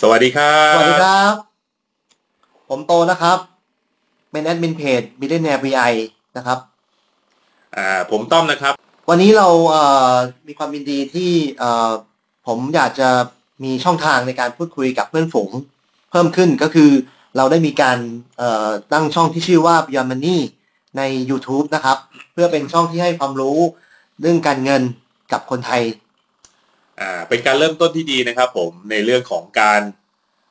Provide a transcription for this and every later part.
สวัสดีครับ สวัสดีครับ ผมโตนะครับ เป็นแอดมินเพจ b i l l i o n a i r VI นะครับ อ่า ผมต้อมนะครับ วันนี้เราเอ่อมีความยินดีที่เอ่อผมอยากจะมีช่องทางในการพูดคุยกับเพื่อนฝูงเพิ่มขึ้นก็คือเราได้มีการเอ่อตั้งช่องที่ชื่อว่า Beyond Money ใน YouTube นะครับ เพื่อเป็นช่องที่ให้ความรู้เรื่องการเงินกับคนไทย อ่าเป็นการเริ่มต้นที่ดีนะครับผมในเรื่องของการ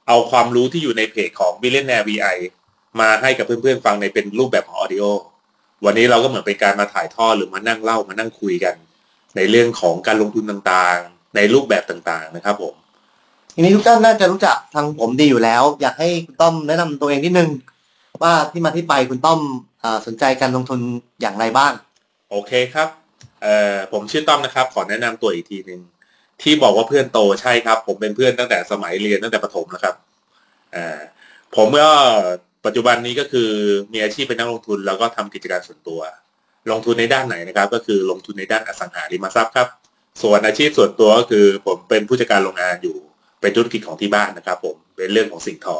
เอาความรู้ที่อยู่ในเพจของ b i l l i o n a i r VI มาให้กับเพื่อนๆฟังในเป็นรูปแบบของออดิโอวันนี้เราก็เหมือนเป็นการมาถ่ายทอดหรือมานั่งเล่ามานั่งคุยกัน ในเรื่องของการลงทุนต่างๆ ในรูปแบบต่างๆนะครับผมทีนี้ทุกท่านน่าจะรู้จักทางผมดีอยู่แล้ว อยากให้คุณต้อมแนะนำตัวเองนิดนึงว่าที่มาที่ไปคุณต้อมอาสนใจการลงทุนอย่างไรบ้าง โอเคครับเอ่อผมชื่อต้อมนะครับ ขอแนะนำตัวอีกทีหนึ่ง ที่บอกว่าเพื่อนโตใช่ครับ ผมเป็นเพื่อนตั้งแต่สมัยเรียนตั้งแต่ประถมนะครับเอ่อผมก็ปัจจุบันนี้ก็คือมีอาชีพเป็นนักลงทุน แล้วก็ทำกิจการส่วนตัว ลงทุนในด้านไหนนะครับ ก็คือลงทุนในด้านอสังหาริมทรัพย์ครับ ส่วนอาชีพส่วนตัวก็คือ ผมเป็นผู้จัดการโรงงานอยู่เป็นธุรกิจของที่บ้านนะครับ ผมเป็นเรื่องของสิ่งทอ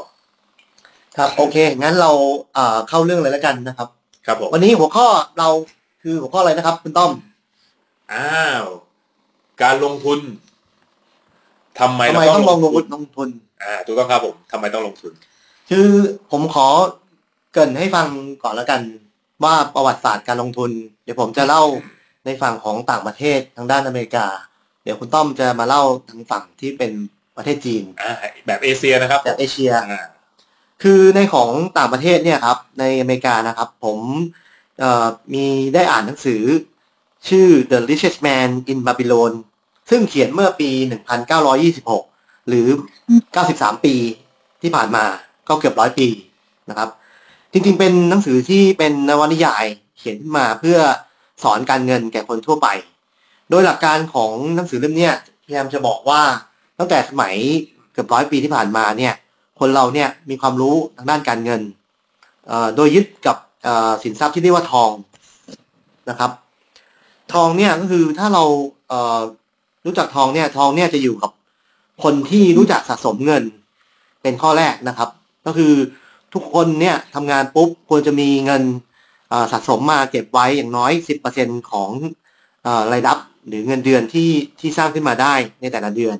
ครับโอเค งั้นเราเอ่อเข้าเรื่องเลยแล้วกันนะครับ ครับผมวันนี้หัวข้อเราคือหัวข้ออะไรนะครับ คุณต้อมอ้าวการลงทุน ทำไมทำเราไมต้ต้อองงลลงงทุนลงทุน อ่าถูกต้องครับผมทำไมต้องลงทุน คือผมขอเกรินให้ฟังก่อนแล้วกัน ว่าประวัติศาสตร์การลงทุน เดี๋ยวผมจะเล่าในฝั่งของต่างประเทศทางด้านอเมริกา เดี๋ยวคุณต้อมจะมาเล่าทางฝั่งที่เป็นประเทศจีนอ่าแบบเอเชียนะครับจากเอเชียอ่าคือในของต่างประเทศเนี่ยครับ ในอเมริกานะครับ ผมเอ่อมีได้อ่านหนังสือ ชื่อ The Richest Man in Babylon ซึ่งเขียนเมื่อปี 1926 หรือ 93 ปีที่ผ่านมาก็เกือบร้อยปีนะครับ จริงๆ เป็นหนังสือที่เป็นนวนิยายเขียนขึ้นมาเพื่อสอนการเงินแก่คนทั่วไป โดยหลักการของหนังสือเล่มนี้พยายามจะบอกว่าตั้งแต่สมัยเกือบร้อยปีที่ผ่านมาเนี่ยคนเราเนี่ยมีความรู้ทางด้านการเงิน โดยยึดกับสินทรัพย์ที่เรียกว่าทองนะครับ ทองเนี่ยก็คือถ้าเรา รู้จักทองเนี่ยทองเนี่ยจะอยู่กับคนที่รู้จักสะสมเงิน เป็นข้อแรกนะครับ ก็คือทุกคนเนี่ยทำงานปุ๊บควรจะมีเงินสะสมมาเก็บไว้อย่างน้อย 10%ของเอ่อรายรับหรือเงินเดือนที่ที่สร้างขึ้นมาได้ในแต่ละเดือน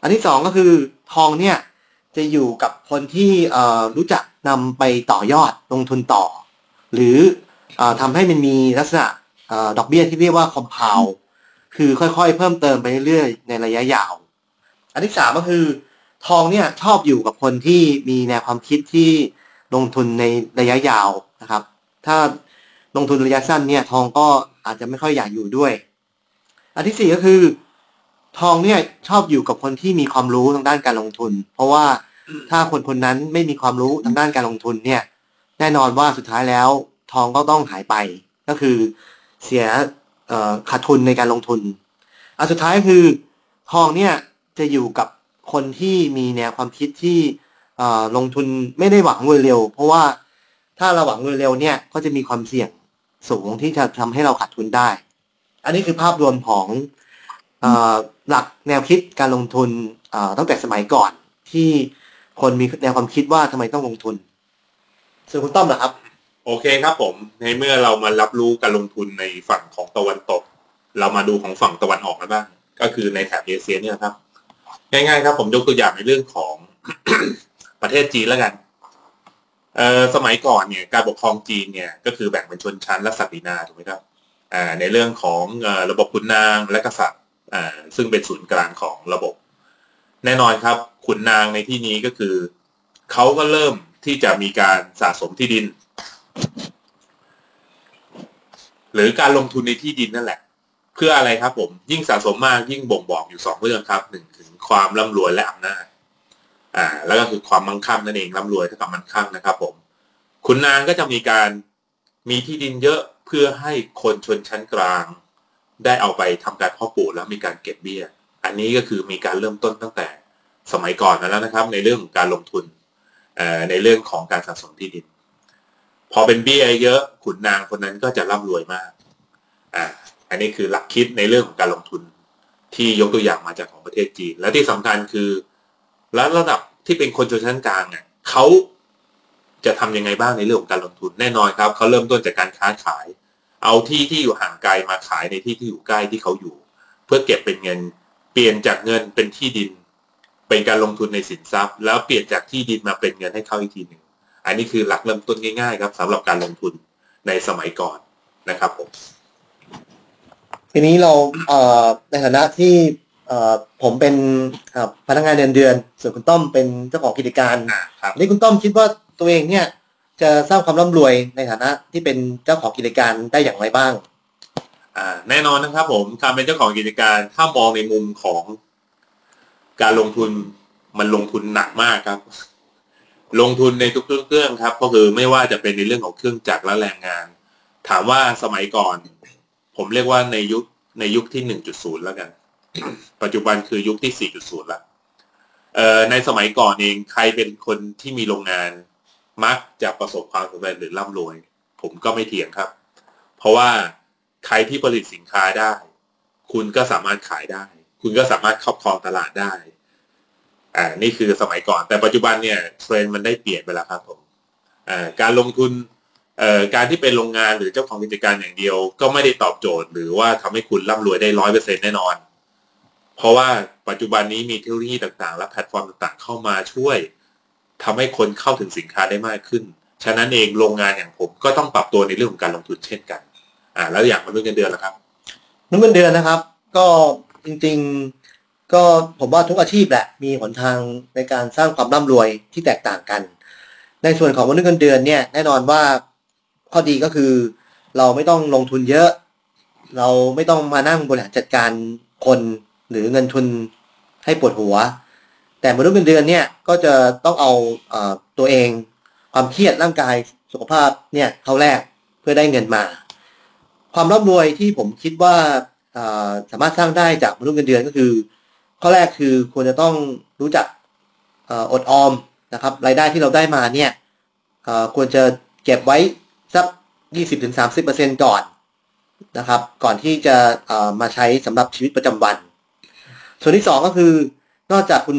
อันที่สองก็คือทองเนี่ยจะอยู่กับคนที่รู้จักนำไปต่อยอดลงทุนต่อ หรืออทำให้มันมีลักษณะดอกเบี้ยที่เรียกว่า compound คือค่อยๆ เพิ่มเติมไปเรื่อยๆในระยะยาว อันที่สามก็คือ ทองเนี่ยชอบอยู่กับคนที่มีแนวความคิดที่ลงทุนในระยะยาวนะครับ ถ้าลงทุนระยะสั้นเนี่ยทองก็อาจจะไม่ค่อยอยากอยู่ด้วย อันที่สี่ก็คือ ทองเนี่ยชอบอยู่กับคนที่มีความรู้ทางด้านการลงทุน เพราะว่าถ้าคนคนนั้นไม่มีความรู้ทางด้านการลงทุนเนี่ยแน่นอนว่าสุดท้ายแล้ว ทองก็ต้องหายไป ก็คือเสีย ขาดทุนในการลงทุนอันสุดท้ายคือทองเนี่ยจะอยู่กับคนที่มีแนวความคิดที่ลงทุนไม่ได้หวังเงินเร็ว เพราะว่าถ้าเราหวังเงินเร็วเนี่ยก็จะมีความเสี่ยงสูงที่จะทำให้เราขาดทุนได้ อันนี้คือภาพรวมของอหลักแนวคิดการลงทุนตั้งแต่สมัยก่อนที่คนมีแนวความคิดว่าทำไมต้องลงทุนส่วนคุณต้อมนะครับ โอเคครับผม ในเมื่อเรามารับรู้การลงทุนในฝั่งของตะวันตก เรามาดูของฝั่งตะวันออกกันบ้าง ก็คือในแถบเอเชียเนี่ยครับ ง่ายๆครับ ผมยกตัวอย่างในเรื่องของประเทศจีนแล้วกันเอ่อสมัยก่อนเนี่ยการปกครองจีนเนี่ยก็คือแบ่งเป็นชนชั้นและศักดินาถูกไหมครับอ่าในเรื่องของอระบบขุนนางและกษัตริย์อ่าซึ่งเป็นศูนย์กลางของระบบ แน่นอนครับขุนนางในที่นี้ก็คือเขาก็เริ่มที่จะมีการสะสมที่ดิน หรือการลงทุนในที่ดินนั่นแหละ เพื่ออะไรครับผมยิ่งสะสมมากยิ่งบ่งบอกอยู่สองเรื่องครับหนึ่งถึงความร่ำรวยและอำนาจอ่าแล้วก็คือความมั่งคั่งนั่นเองร่ำรวยเท่ากับมั่งคั่งนะครับผมขุนนางก็จะมีการมีที่ดินเยอะเพื่อให้คนชนชั้นกลาง ได้เอาไปทำการเพาะปลูกแล้วมีการเก็บเบี้ย อันนี้ก็คือมีการเริ่มต้นตั้งแต่สมัยก่อนแล้วนะครับ ในเรื่องของการลงทุนในเรื่องของการสะสมที่ดิน พอเป็นเบี้ยเยอะขุนนางคนนั้นก็จะร่ำรวยมาก อ่า อันนี้คือหลักคิดในเรื่องของการลงทุนที่ยกตัวอย่างมาจากของประเทศจีน และที่สำคัญคือแล้วระดับที่เป็นคนชนชั้นกลางเนี่ยเขาจะทำยังไงบ้างในเรื่องของการลงทุนแน่นอนครับเขาเริ่มต้นจากการค้าขาย เอาที่ที่อยู่ห่างไกลมาขายในที่ที่อยู่ใกล้ที่เขาอยู่ เพื่อเก็บเป็นเงิน เปลี่ยนจากเงินเป็นที่ดิน เป็นการลงทุนในสินทรัพย์ แล้วเปลี่ยนจากที่ดินมาเป็นเงินให้เขาอีกทีหนึ่ง อันนี้คือหลักเริ่มต้นง่าย ๆ ครับสำหรับการลงทุนในสมัยก่อนนะครับผมทีนี้เราเอ่อในฐานะที่เอ่อผมเป็นเอ่อพนักงานเดือนเดือน ส่วนคุณต้อมเป็นเจ้าของกิจการอ่าครับนี่คุณต้อมคิดว่าตัวเองเนี่ยจะสร้างความร่ำรวยในฐานะที่เป็นเจ้าของกิจการได้อย่างไรบ้างอ่าแน่นอนนะครับ ผมการเป็นเจ้าของกิจการถ้ามองในมุมของการลงทุนมันลงทุนหนักมากครับ ลงทุนในทุกๆเรื่องครับ ก็คือไม่ว่าจะเป็นในเรื่องของเครื่องจักรและแรงงาน ถามว่าสมัยก่อน ผมเรียกว่าในยุคในยุคที่หนึ่งจุดศูนย์แล้วกัน ปัจจุบันคือยุคที่สี่จุดศูนย์ละในสมัยก่อนเองใครเป็นคนที่มีโรงงาน มักจะประสบความสำเร็จหรือร่ำรวย ผมก็ไม่เถียงครับ เพราะว่าใครที่ผลิตสินค้าได้ คุณก็สามารถขายได้ คุณก็สามารถครอบครองตลาดได้ อ่านี่คือสมัยก่อน แต่ปัจจุบันเนี่ยเทรนด์มันได้เปลี่ยนไปแล้วครับผมอ่าการลงทุนเอ่อการที่เป็นโรงงานหรือเจ้าของกิจการอย่างเดียว ก็ไม่ได้ตอบโจทย์ หรือว่าทำให้คุณร่ำรวยได้ร้อยเปอร์เซ็นต์แน่นอน เพราะว่าปัจจุบันนี้มีเทคโนโลยีต่างๆ และแพลตฟอร์มต่างๆ เข้ามาช่วยทำให้คนเข้าถึงสินค้าได้มากขึ้น ฉะนั้นเองโรงงานอย่างผมก็ต้องปรับตัวในเรื่องของการลงทุนเช่นกันอ่าแล้วอย่างมนุษย์เงินเดือนล่ะครับนุ่นเงินเดือนนะครับ ก็จริงๆ ก็ผมว่าทุกอาชีพแหละมีหนทางในการสร้างความร่ำรวยที่แตกต่างกัน ในส่วนของมนุษย์เงินเดือนเนี่ยแน่นอนว่าข้อดีก็คือ เราไม่ต้องลงทุนเยอะ เราไม่ต้องมานั่งบริหารจัดการคนหรือเงินทุนให้ปวดหัว แต่มนุษย์เงินเดือนเนี่ยก็จะต้องเอาอตัวเองความเครียดร่างกายสุขภาพเนี่ยเข้าแรกเพื่อได้เงินมา ความร่ำรวยที่ผมคิดว่าสามารถสร้างได้จากมนุษย์เงินเดือนก็คือ ข้อแรกคือควรจะต้องรู้จักออดออมนะครับรายได้ที่เราได้มาเนี่ยควรจะเก็บไว้สัก 20-30%ก่อนนะครับ ก่อนที่จะมาใช้สำหรับชีวิตประจำวัน ส่วนที่สองก็คือนอกจากคุณ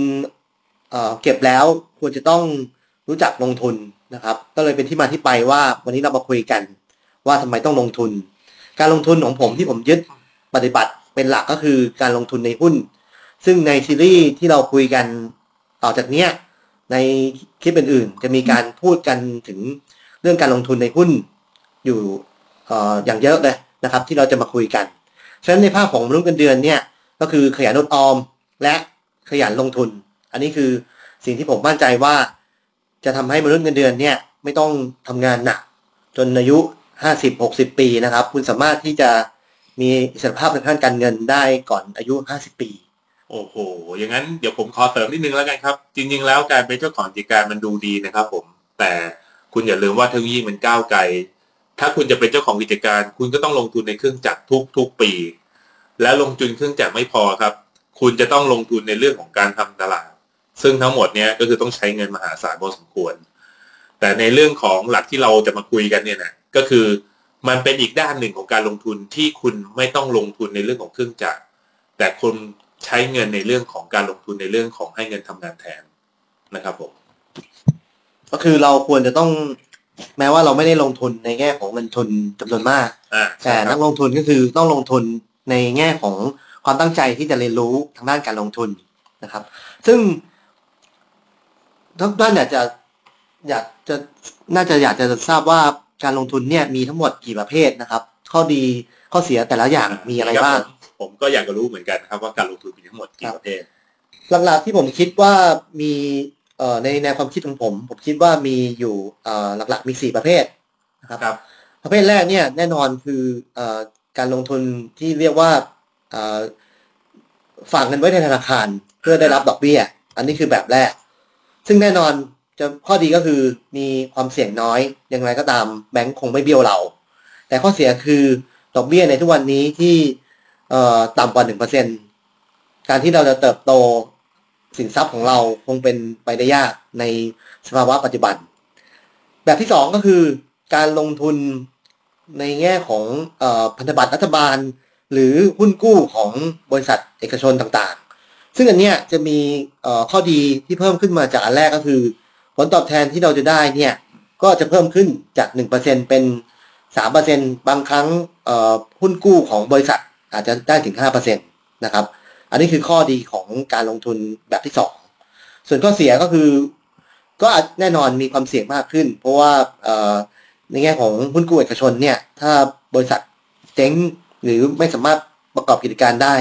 เเก็บแล้วควรจะต้องรู้จักลงทุนนะครับ ก็เลยเป็นที่มาที่ไปว่าวันนี้เรามาคุยกัน ว่าทำไมต้องลงทุน การลงทุนของผมที่ผมยึดปฏิบัติเป็นหลักก็คือการลงทุนในหุ้น ซึ่งในซีรีส์ที่เราคุยกันต่อจากเนี้ยในคลิปอื่นๆ จะมีการพูดกันถึงเรื่องการลงทุนในหุ้นอยู่อย่างเยอะเลยนะครับ ที่เราจะมาคุยกันฉะนั้นในภาพของมนุษย์เงินเดือนเนี่ยก็คือขยันอดออมและขยันลงทุน อันนี้คือสิ่งที่ผมมั่นใจว่าจะทำให้มนุษย์เงินเดือนเนี่ยไม่ต้องทำงานหนัก จนอายุ 50 60 ปีนะครับ คุณสามารถที่จะมีอิสรภาพในด้านการเงินได้ก่อนอายุ 50 ปี โอ้โห อย่างนั้นเดี๋ยวผมขอเสริมนิดนึงแล้วกันครับ จริง ๆ แล้วการเป็นเจ้าของกิจการมันดูดีนะครับผม แต่คุณอย่าลืมว่าเทคโนโลยีมันก้าวไกล ถ้าคุณจะเป็นเจ้าของกิจการ คุณก็ต้องลงทุนในเครื่องจักรทุกทุกปี และลงทุนเครื่องจักรไม่พอครับ คุณจะต้องลงทุนในเรื่องของการทำตลาด ซึ่งทั้งหมดเนี้ยก็คือต้องใช้เงินมหาศาลพอสมควร แต่ในเรื่องของหลักที่เราจะมาคุยกันเนี่ยนะ ก็คือมันเป็นอีกด้านหนึ่งของการลงทุนที่คุณไม่ต้องลงทุนในเรื่องของเครื่องจักร แต่คุณ ใช้เงินในเรื่องของการลงทุนในเรื่องของให้เงินทำงานแทนนะครับผมก็คือเราควรจะต้องแม้ว่าเราไม่ได้ลงทุนในแง่ของเงินทุนจำนวนมากอ่าแต่ใช่คนัรับกลงทุนก็คือต้องลงทุนในแง่ของความตั้งใจที่จะเรียนรู้ทางด้านการลงทุนนะครับ ซึ่งทุกท่านอยากจะอยากจะน่าจะอยากจะทราบว่าการลงทุนเนี่ยมีทั้งหมดกี่ประเภทนะครับ ข้อดีข้อเสียแต่ละอย่างมีอะไรบ้างค ผมผมก็อยากจะรู้เหมือนกันครับว่าการลงทุนมีทั้งหมดกี่ประเภทหลักๆที่ผมคิดว่ามีเอ่อในแนวความคิดของผม ผมคิดว่ามีอยู่เอ่อหลักๆมีสี่ประเภทนะครับครับประเภทแรกเนี่ยแน่นอนคือเอ่อการลงทุนที่เรียกว่าเอ่อฝากเงินไว้ในธนาคารเพื่อได้รับดอกเบี้ย อันนี้คือแบบแรก ซึ่งแน่นอนจะข้อดีก็คือมีความเสี่ยงน้อยอย่างไรก็ตามแบงก์คงไม่เบี้ยวเรา แต่ข้อเสียคือดอกเบี้ยในทุกวันนี้ที่ เอ่อต่ำกว่าหนึ่งเปอร์เซ็นการที่เราจะเติบโตสินทรัพย์ของเราคงเป็นไปได้ยากในสภาวะปัจจุบัน แบบที่สองก็คือการลงทุนในแง่ของอพันธบัตรรัฐบาล หรือหุ้นกู้ของบริษัทเอกชนต่างๆ ซึ่งอันเนี้ยจะมีข้อดีที่เพิ่มขึ้นมาจากอันแรกก็คือ ผลตอบแทนที่เราจะได้เนี่ยก็จะเพิ่มขึ้นจาก 1%เป็น 3%บางครั้งหุ้นกู้ของบริษัท อาจจะได้ถึง 5%นะครับ อันนี้คือข้อดีของการลงทุนแบบที่ 2 ส่วนข้อเสียก็คือ ก็แน่นอนมีความเสี่ยงมากขึ้น เพราะว่าในแง่ของหุ้นกู้เอกชนเนี่ย ถ้าบริษัทเจ๊งหรือไม่สามารถประกอบกิจการได้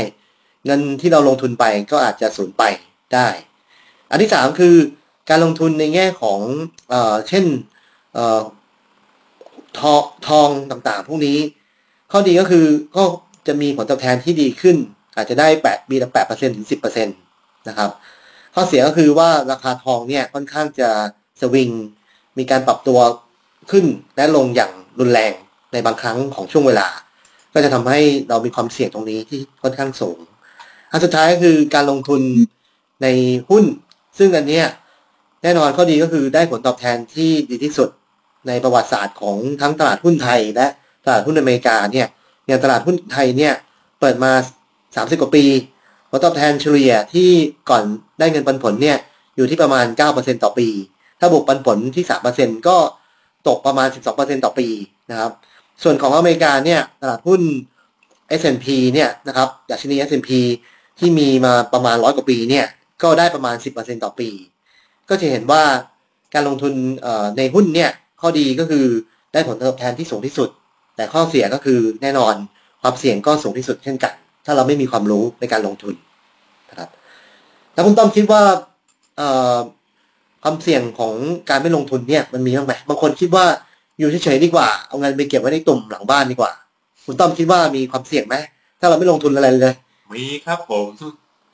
เงินที่เราลงทุนไปก็อาจจะสูญไปได้ อันที่สามคือการลงทุนในแง่ของเอเช่นทองทองต่างๆ พวกนี้ ข้อดีก็คือก็ จะมีผลตอบแทนที่ดีขึ้น อาจจะได้8ปีละ8%ถึง10%นะครับ ข้อเสียก็คือว่าราคาทองเนี่ยค่อนข้างจะสวิง มีการปรับตัวขึ้นและลงอย่างรุนแรงในบางครั้งของช่วงเวลา ก็จะทำให้เรามีความเสี่ยงตรงนี้ที่ค่อนข้างสูง อันสุดท้ายก็คือการลงทุนในหุ้น ซึ่งอันนี้แน่นอนข้อดีก็คือได้ผลตอบแทนที่ดีที่สุดในประวัติศาสตร์ของทั้งตลาดหุ้นไทยและตลาดหุ้นอเมริกาเนี่ย อย่างตลาดหุ้นไทยเนี่ยเปิดมา 30 กว่าปีผลตอบแทนเฉลี่ยที่ก่อนได้เงินปันผลเนี่ยอยู่ที่ประมาณ 9%ต่อปี ถ้าบวกปันผลที่ 3%ก็ตกประมาณ 12%ต่อปีนะครับ ส่วนของอเมริกาเนี่ยตลาดหุ้น S&P เนี่ยนะครับดัชนี S&P ที่มีมาประมาณร้อยกว่าปีเนี่ยก็ได้ประมาณ 10%ต่อปี ก็จะเห็นว่าการลงทุนในหุ้นเนี่ยข้อดีก็คือได้ผลตอบแทนที่สูงที่สุด แต่ข้อเสียก็คือแน่นอนความเสี่ยงก็สูงที่สุดเช่นกัน ถ้าเราไม่มีความรู้ในการลงทุนนะครับแล้วคุณต้อมคิดว่าความเสี่ยงของการไม่ลงทุนเนี่ยมันมีบ้างไหมบางคนคิดว่าอยู่เฉยๆดีกว่าเอาเงินไปเก็บไว้ในตุ่มหลังบ้านดีกว่า คุณต้อมคิดว่ามีความเสี่ยงไหมถ้าเราไม่ลงทุนอะไรเลยมีครับผม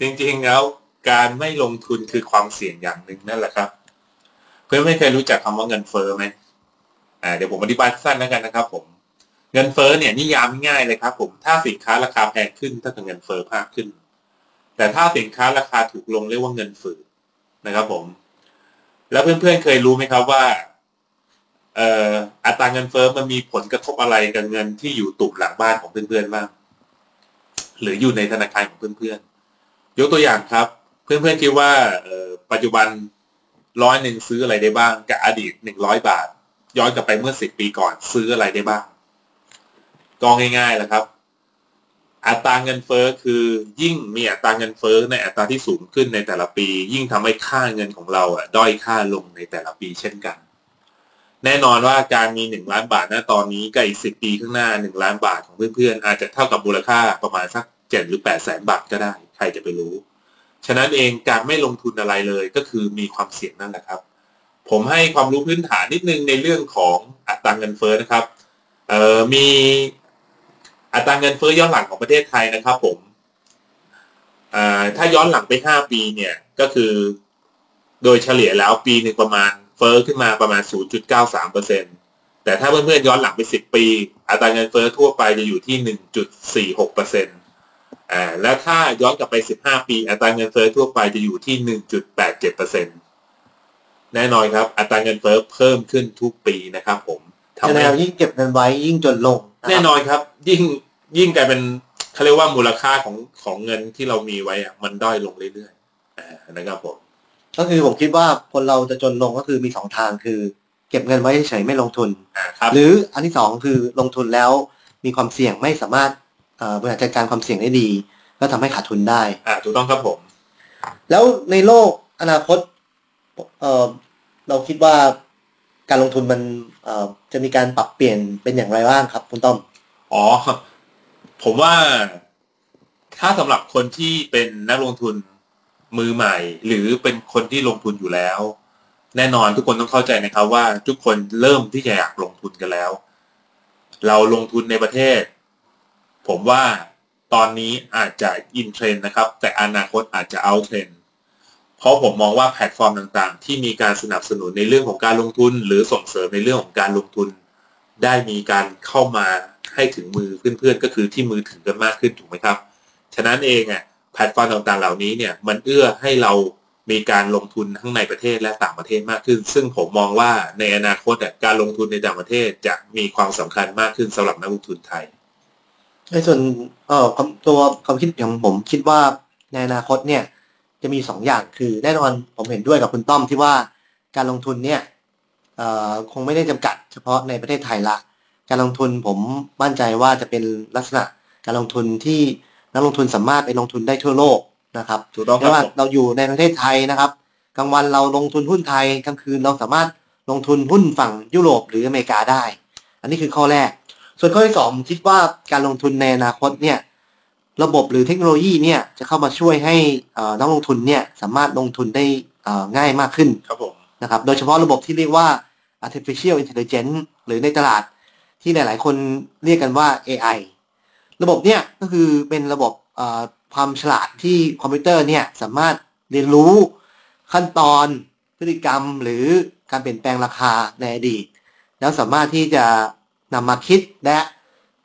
จริงๆแล้วการไม่ลงทุนคือความเสี่ยงอย่างหนึ่งนั่นแหละครับ เพื่อนไม่เคยรู้จักคำว่าเงินเฟ้อไหมอ่าเดี๋ยวผมอธิบายสั้นแล้วกันนะครับ ผม เงินเฟ้อเนี่ยนิยามง่ายเลยครับ ผม ถ้าสินค้าราคาแพงขึ้นถ้าเกิดเงินเฟ้อเพิ่มขึ้น แต่ถ้าสินค้าราคาถูกลงเรียกว่าเงินฝืดนะครับ ผม แล้วเพื่อนๆเคยรู้ไหมครับว่าเอ่ออัตราเงินเฟ้อมันมีผลกระทบอะไรกับเงินที่อยู่ตุ่มหลังบ้านของเพื่อนๆบ้างหรืออยู่ในธนาคารของเพื่อนๆ ยกตัวอย่างครับ เพื่อนๆคิดว่าปัจจุบันร้อยหนึ่งซื้ออะไรได้บ้าง กับอดีตหนึ่งร้อยบาท ย้อนกลับไปเมื่อสิบปีก่อนซื้ออะไรได้บ้าง ก็ง่ายๆแหละครับ อัตราเงินเฟ้อคือยิ่งมีอัตราเงินเฟ้อในอัตราที่สูงขึ้นในแต่ละปี ยิ่งทำให้ค่าเงินของเราอะด้อยค่าลงในแต่ละปีเช่นกัน แน่นอนว่าการมีหนึ่งล้านบาทณตอนนี้กับอีกสิบปีข้างหน้าหนึ่งล้านบาทของเพื่อนๆ อาจจะเท่ากับมูลค่าประมาณสักเจ็ดหรือแปดแสนบาทก็ได้ ใครจะไปรู้ ฉะนั้นเองการไม่ลงทุนอะไรเลยก็คือมีความเสี่ยงนั่นแหละครับ ผมให้ความรู้พื้นฐานนิดนึงในเรื่องของอัตราเงินเฟ้อนะครับเอ่อมี อัตราเงินเฟ้อย้อนหลังของประเทศไทยนะครับ ผมถ้าย้อนหลังไปห้าปีเนี่ยก็คือ โดยเฉลี่ยแล้วปีหนึ่งประมาณเฟ้อขึ้นมาประมาณ 0.93เปอร์เซ็นแต่ถ้าเพื่อนๆย้อนหลังไป 10 ปี อัตราเงินเฟ้อทั่วไปจะอยู่ที่ 1.46เปอร์เซ็นต์อ่าแล้วถ้าย้อนกลับไป 15 ปี อัตราเงินเฟ้อทั่วไปจะอยู่ที่ 1.87เปอร์เซ็นต์แน่นอนครับ อัตราเงินเฟ้อเพิ่มขึ้นทุกปีนะครับ ผมทำให้ยิ่งเก็บเงินไว้ยิ่งจนลง แน่นอนครับ ยิ่งยิ่งกลายเป็นเขาเรียกว่ามูลค่าของของเงินที่เรามีไว้อะมันด้อยลงเรื่อยๆนะครับผมก็คือผมคิดว่าคนเราจะจนลงก็คือมีสองทางคือ เก็บเงินไว้เฉยไม่ลงทุนหรืออันที่สองคือลงทุนแล้วมีความเสี่ยงไม่สามารถบริหารจัดการความเสี่ยงได้ดี ก็ทำให้ขาดทุนได้ อ่าถูกต้องครับผม แล้วในโลกอนาคตเออเราคิดว่าการลงทุนมันเออจะมีการปรับเปลี่ยนเป็นอย่างไรบ้างครับ คุณต้อม อ๋อ ผมว่าถ้าสำหรับคนที่เป็นนักลงทุนมือใหม่ หรือเป็นคนที่ลงทุนอยู่แล้ว แน่นอนทุกคนต้องเข้าใจนะครับว่าทุกคนเริ่มที่จะอยากลงทุนกันแล้ว เราลงทุนในประเทศ ผมว่าตอนนี้อาจจะ in trend นะครับ แต่อนาคตอาจจะ out trend เพราะผมมองว่าแพลตฟอร์มต่างๆ ที่มีการสนับสนุนในเรื่องของการลงทุน หรือส่งเสริมในเรื่องของการลงทุน ได้มีการเข้ามา ให้ถึงมือเพื่อนๆก็คือที่มือถือกันมากขึ้นถูกไหมครับ ฉะนั้นเองอะแพลตฟอร์มต่างๆเหล่านี้เนี่ยมันเอื้อให้เรามีการลงทุนทั้งในประเทศและต่างประเทศมากขึ้น ซึ่งผมมองว่าในอนาคตการลงทุนในต่างประเทศจะมีความสำคัญมากขึ้นสำหรับนักลงทุนไทยในส่วนเอ่อตัวความคิดของผมคิดว่าในอนาคตเนี่ยจะมีสองอย่างคือแน่นอนผมเห็นด้วยกับคุณต้อมที่ว่าการลงทุนเนี่ยเอ่อคงไม่ได้จำกัดเฉพาะในประเทศไทยละ การลงทุนผมมั่นใจว่าจะเป็นลักษณะการลงทุนที่นักลงทุนสามารถไปลงทุนได้ทั่วโลกนะครับถูกต้องคไม่รับว่าผมเราอยู่ในประเทศไทยนะครับกลางวันเราลงทุนหุ้นไทยกลางคืนเราสามารถลงทุนหุ้นฝั่งยุโรปหรืออเมริกาได้ อันนี้คือข้อแรก ส่วนข้อที่สองผมคิดว่าการลงทุนในอนาคตเนี่ยระบบหรือเทคโนโลยีเนี่ยจะเข้ามาช่วยให้เอ่อนักลงทุนเนี่ยสามารถลงทุนได้เอ่อง่ายมากขึ้นครับผมนะครับโดยเฉพาะระบบที่เรียกว่า artificial intelligence หรือในตลาด ที่หลาย ๆ คนเรียกกันว่า AI ระบบเนี่ยก็คือเป็นระบบความฉลาดที่คอมพิวเตอร์เนี่ยสามารถเรียนรู้ขั้นตอนพฤติกรรมหรือการเปลี่ยนแปลงราคาในอดีต แล้วสามารถที่จะนำมาคิดและ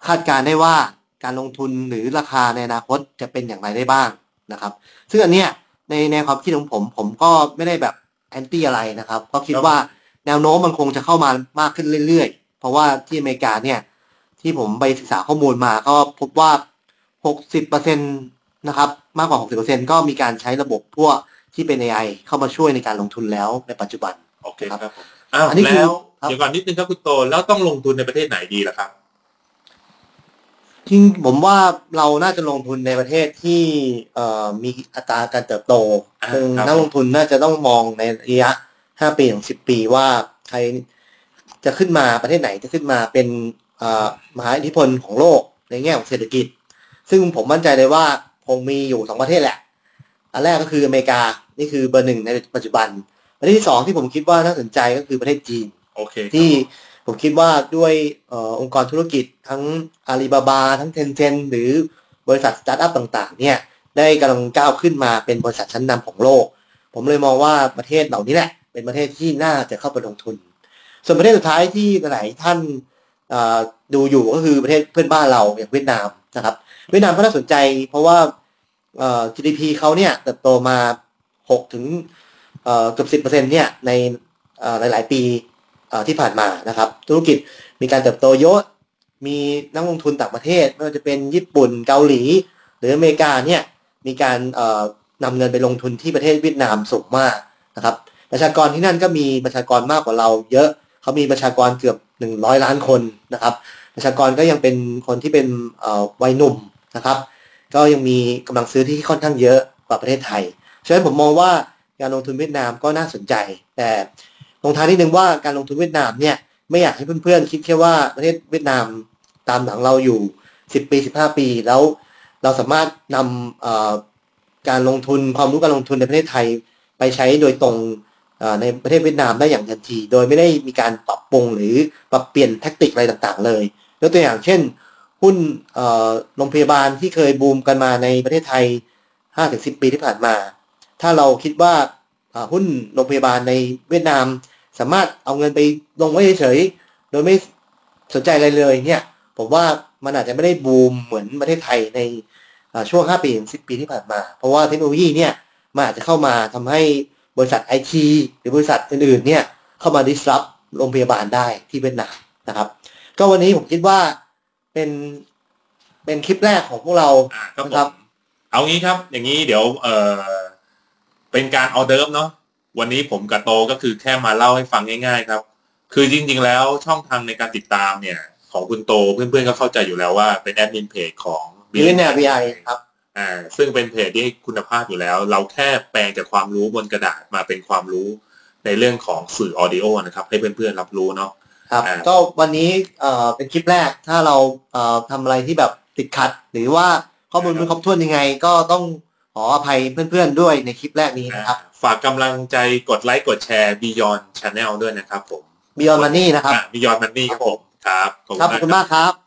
คาดการณ์ได้ว่าการลงทุนหรือราคาในอนาคตจะเป็นอย่างไรได้บ้างนะครับ ซึ่งอันเนี้ยในในความคิดของผม ผมก็ไม่ได้แบบแอนตี้อะไรนะครับ ก็คิดว่าแนวโน้มมันคงจะเข้ามามากขึ้นเรื่อยๆ ราะว่าที่อเมริกาเนี่ย ที่ผมไปศึกษาข้อมูลมาก็พบว่า 60%นะครับ มากกว่า 60%ก็มีการใช้ระบบพวกที่เป็น AI เข้ามาช่วยในการลงทุนแล้วในปัจจุบัน โอเคครับผมอ้าวอันนี้คือแล้วครับเดี๋ยวก่อนนิดนึงครับคุณโต แล้วต้องลงทุนในประเทศไหนดีล่ะครับ จริงผมว่าเราน่าจะลงทุนในประเทศที่เอ่อมีอัตราการเติบโตอ่าซึ่งครับ นักลงทุนน่าจะต้องมองในระยะ 5 ปีถึง10 ปีว่าใคร จะขึ้นมาประเทศไหนจะขึ้นมาเป็นเอ่อมหาอิทธิพลของโลกในแง่ของเศรษฐกิจ ซึ่งผมมั่นใจเลยว่าคงมีอยู่สองประเทศแหละ อันแรกก็คืออเมริกา นี่คือเบอร์หนึ่งในปัจจุบัน ประเทศที่สองที่ผมคิดว่าน่าสนใจก็คือประเทศจีนโอเคครับที่ผมคิดว่าด้วยเออองค์กรธุรกิจทั้งอาลีบาบาทั้งเทนเ n นหรือบริษัทสตาร์ทอัพต่างๆเนี่ยได้กำลังก้าวขึ้นมาเป็นบริษัทชั้นนำของโลก ผมเลยมองว่าประเทศเหล่านี้แหละ เป็นประเทศที่น่าจะเข้าไปลงทุน ส่วนประเทศสุดท้ายที่หลายท่านดูอยู่ก็คือประเทศเพื่อนบ้านเราอย่างเวียดนามนะครับเวียดนามก็น่าสนใจเพราะว่า GDP เขาเนี่ยเติบโตมา6ถึงเอ่อเกือบ10%เนี่ยในหลาย ๆ ปีที่ผ่านมานะครับ ธุรกิจมีการเติบโตเยอะมีนักลงทุนต่างประเทศไม่ว่าจะเป็นญี่ปุ่นเกาหลี หรืออเมริกาเนี่ยมีการเอ่อนำเงินไปลงทุนที่ประเทศเวียดนามสูงมากนะครับประชากรที่นั่นก็มีประชากรมากกว่าเราเยอะ เขามีประชากรเกือบ100ล้านคนนะครับ ประชากรก็ยังเป็นคนที่เป็นวัยหนุ่มนะครับ ก็ยังมีกำลังซื้อที่ค่อนข้างเยอะกว่าประเทศไทย ฉะนั้นผมมองว่าการลงทุนเวียดนามก็น่าสนใจ แต่ลงท้ายนิดนึงว่าการลงทุนเวียดนามเนี่ยไม่อยากให้เพื่อนๆคิดแค่ว่าประเทศเวียดนามตามหลังเราอยู่ 10 ปี 15 ปี แล้วเราสามารถนำการลงทุนความรู้การลงทุนในประเทศไทยไปใช้โดยตรง ในประเทศเวียดนามได้อย่างทันที โดยไม่ได้มีการปรับปรุงหรือปรับเปลี่ยนแท็กติกอะไรต่างๆ เลยยกตัวอย่างเช่น หุ้นโรงพยาบาลที่เคยบูมกันมาในประเทศไทย 5-10 ปีที่ผ่านมา ถ้าเราคิดว่าหุ้นโรงพยาบาลในเวียดนาม สามารถเอาเงินไปลงไว้เฉยๆโดยไม่สนใจอะไรเลยเนี่ยผมว่ามันอาจจะไม่ได้บูมเหมือนประเทศไทยในช่วง 5 ปีถึง10 ปีที่ผ่านมา เพราะว่าเทคโนโลยีเนี่ยมันอาจจะเข้ามาทำให้ บริษัทไอทีหรือบริษัทอื่นๆเนี่ยเข้ามา disrupt โรงพยาบาลได้ที่เวียดนามนะครับ ก็วันนี้ผมคิดว่าเป็นเป็นคลิปแรกของพวกเราอ่าครับผครับมเอางี้ครับ อย่างนี้เดี๋ยวเออเป็นการออเดิร์ฟเนาะวันนี้ผมกับโตก็คือแค่มาเล่าให้ฟังง่าย ๆ ครับ คือจริง ๆ แล้วช่องทางในการติดตามเนี่ย ของคุณโตเพื่อนๆก็เข้าใจอยู่แล้วว่าเป็นแอดมินเพจของ Billionaire VI ครับ อ่าซึ่งเป็นเพจที่คุณภาพอยู่แล้ว เราแค่แปลงจากความรู้บนกระดาษมาเป็นความรู้ในเรื่องของสื่อออดิโอนะครับ ให้เพื่อนๆรับรู้เนาะครับอ่าก็วันนี้เอ่อเป็นคลิปแรกถ้าเราเอ่อทำอะไรที่แบบติดขัด หรือว่าข้อมูลไม่ครบถ้วนยังไง ก็ต้องขออภัยเพื่อนๆด้วยในคลิปแรกนี้นะครับ ฝากกำลังใจกดไลค์กดแชร์ Beyond Channel ด้วยนะครับผม Beyond Money นะครับอะ Beyond Money ครับผมครับ ขอบครับคุขอบณมากคุณมากครับ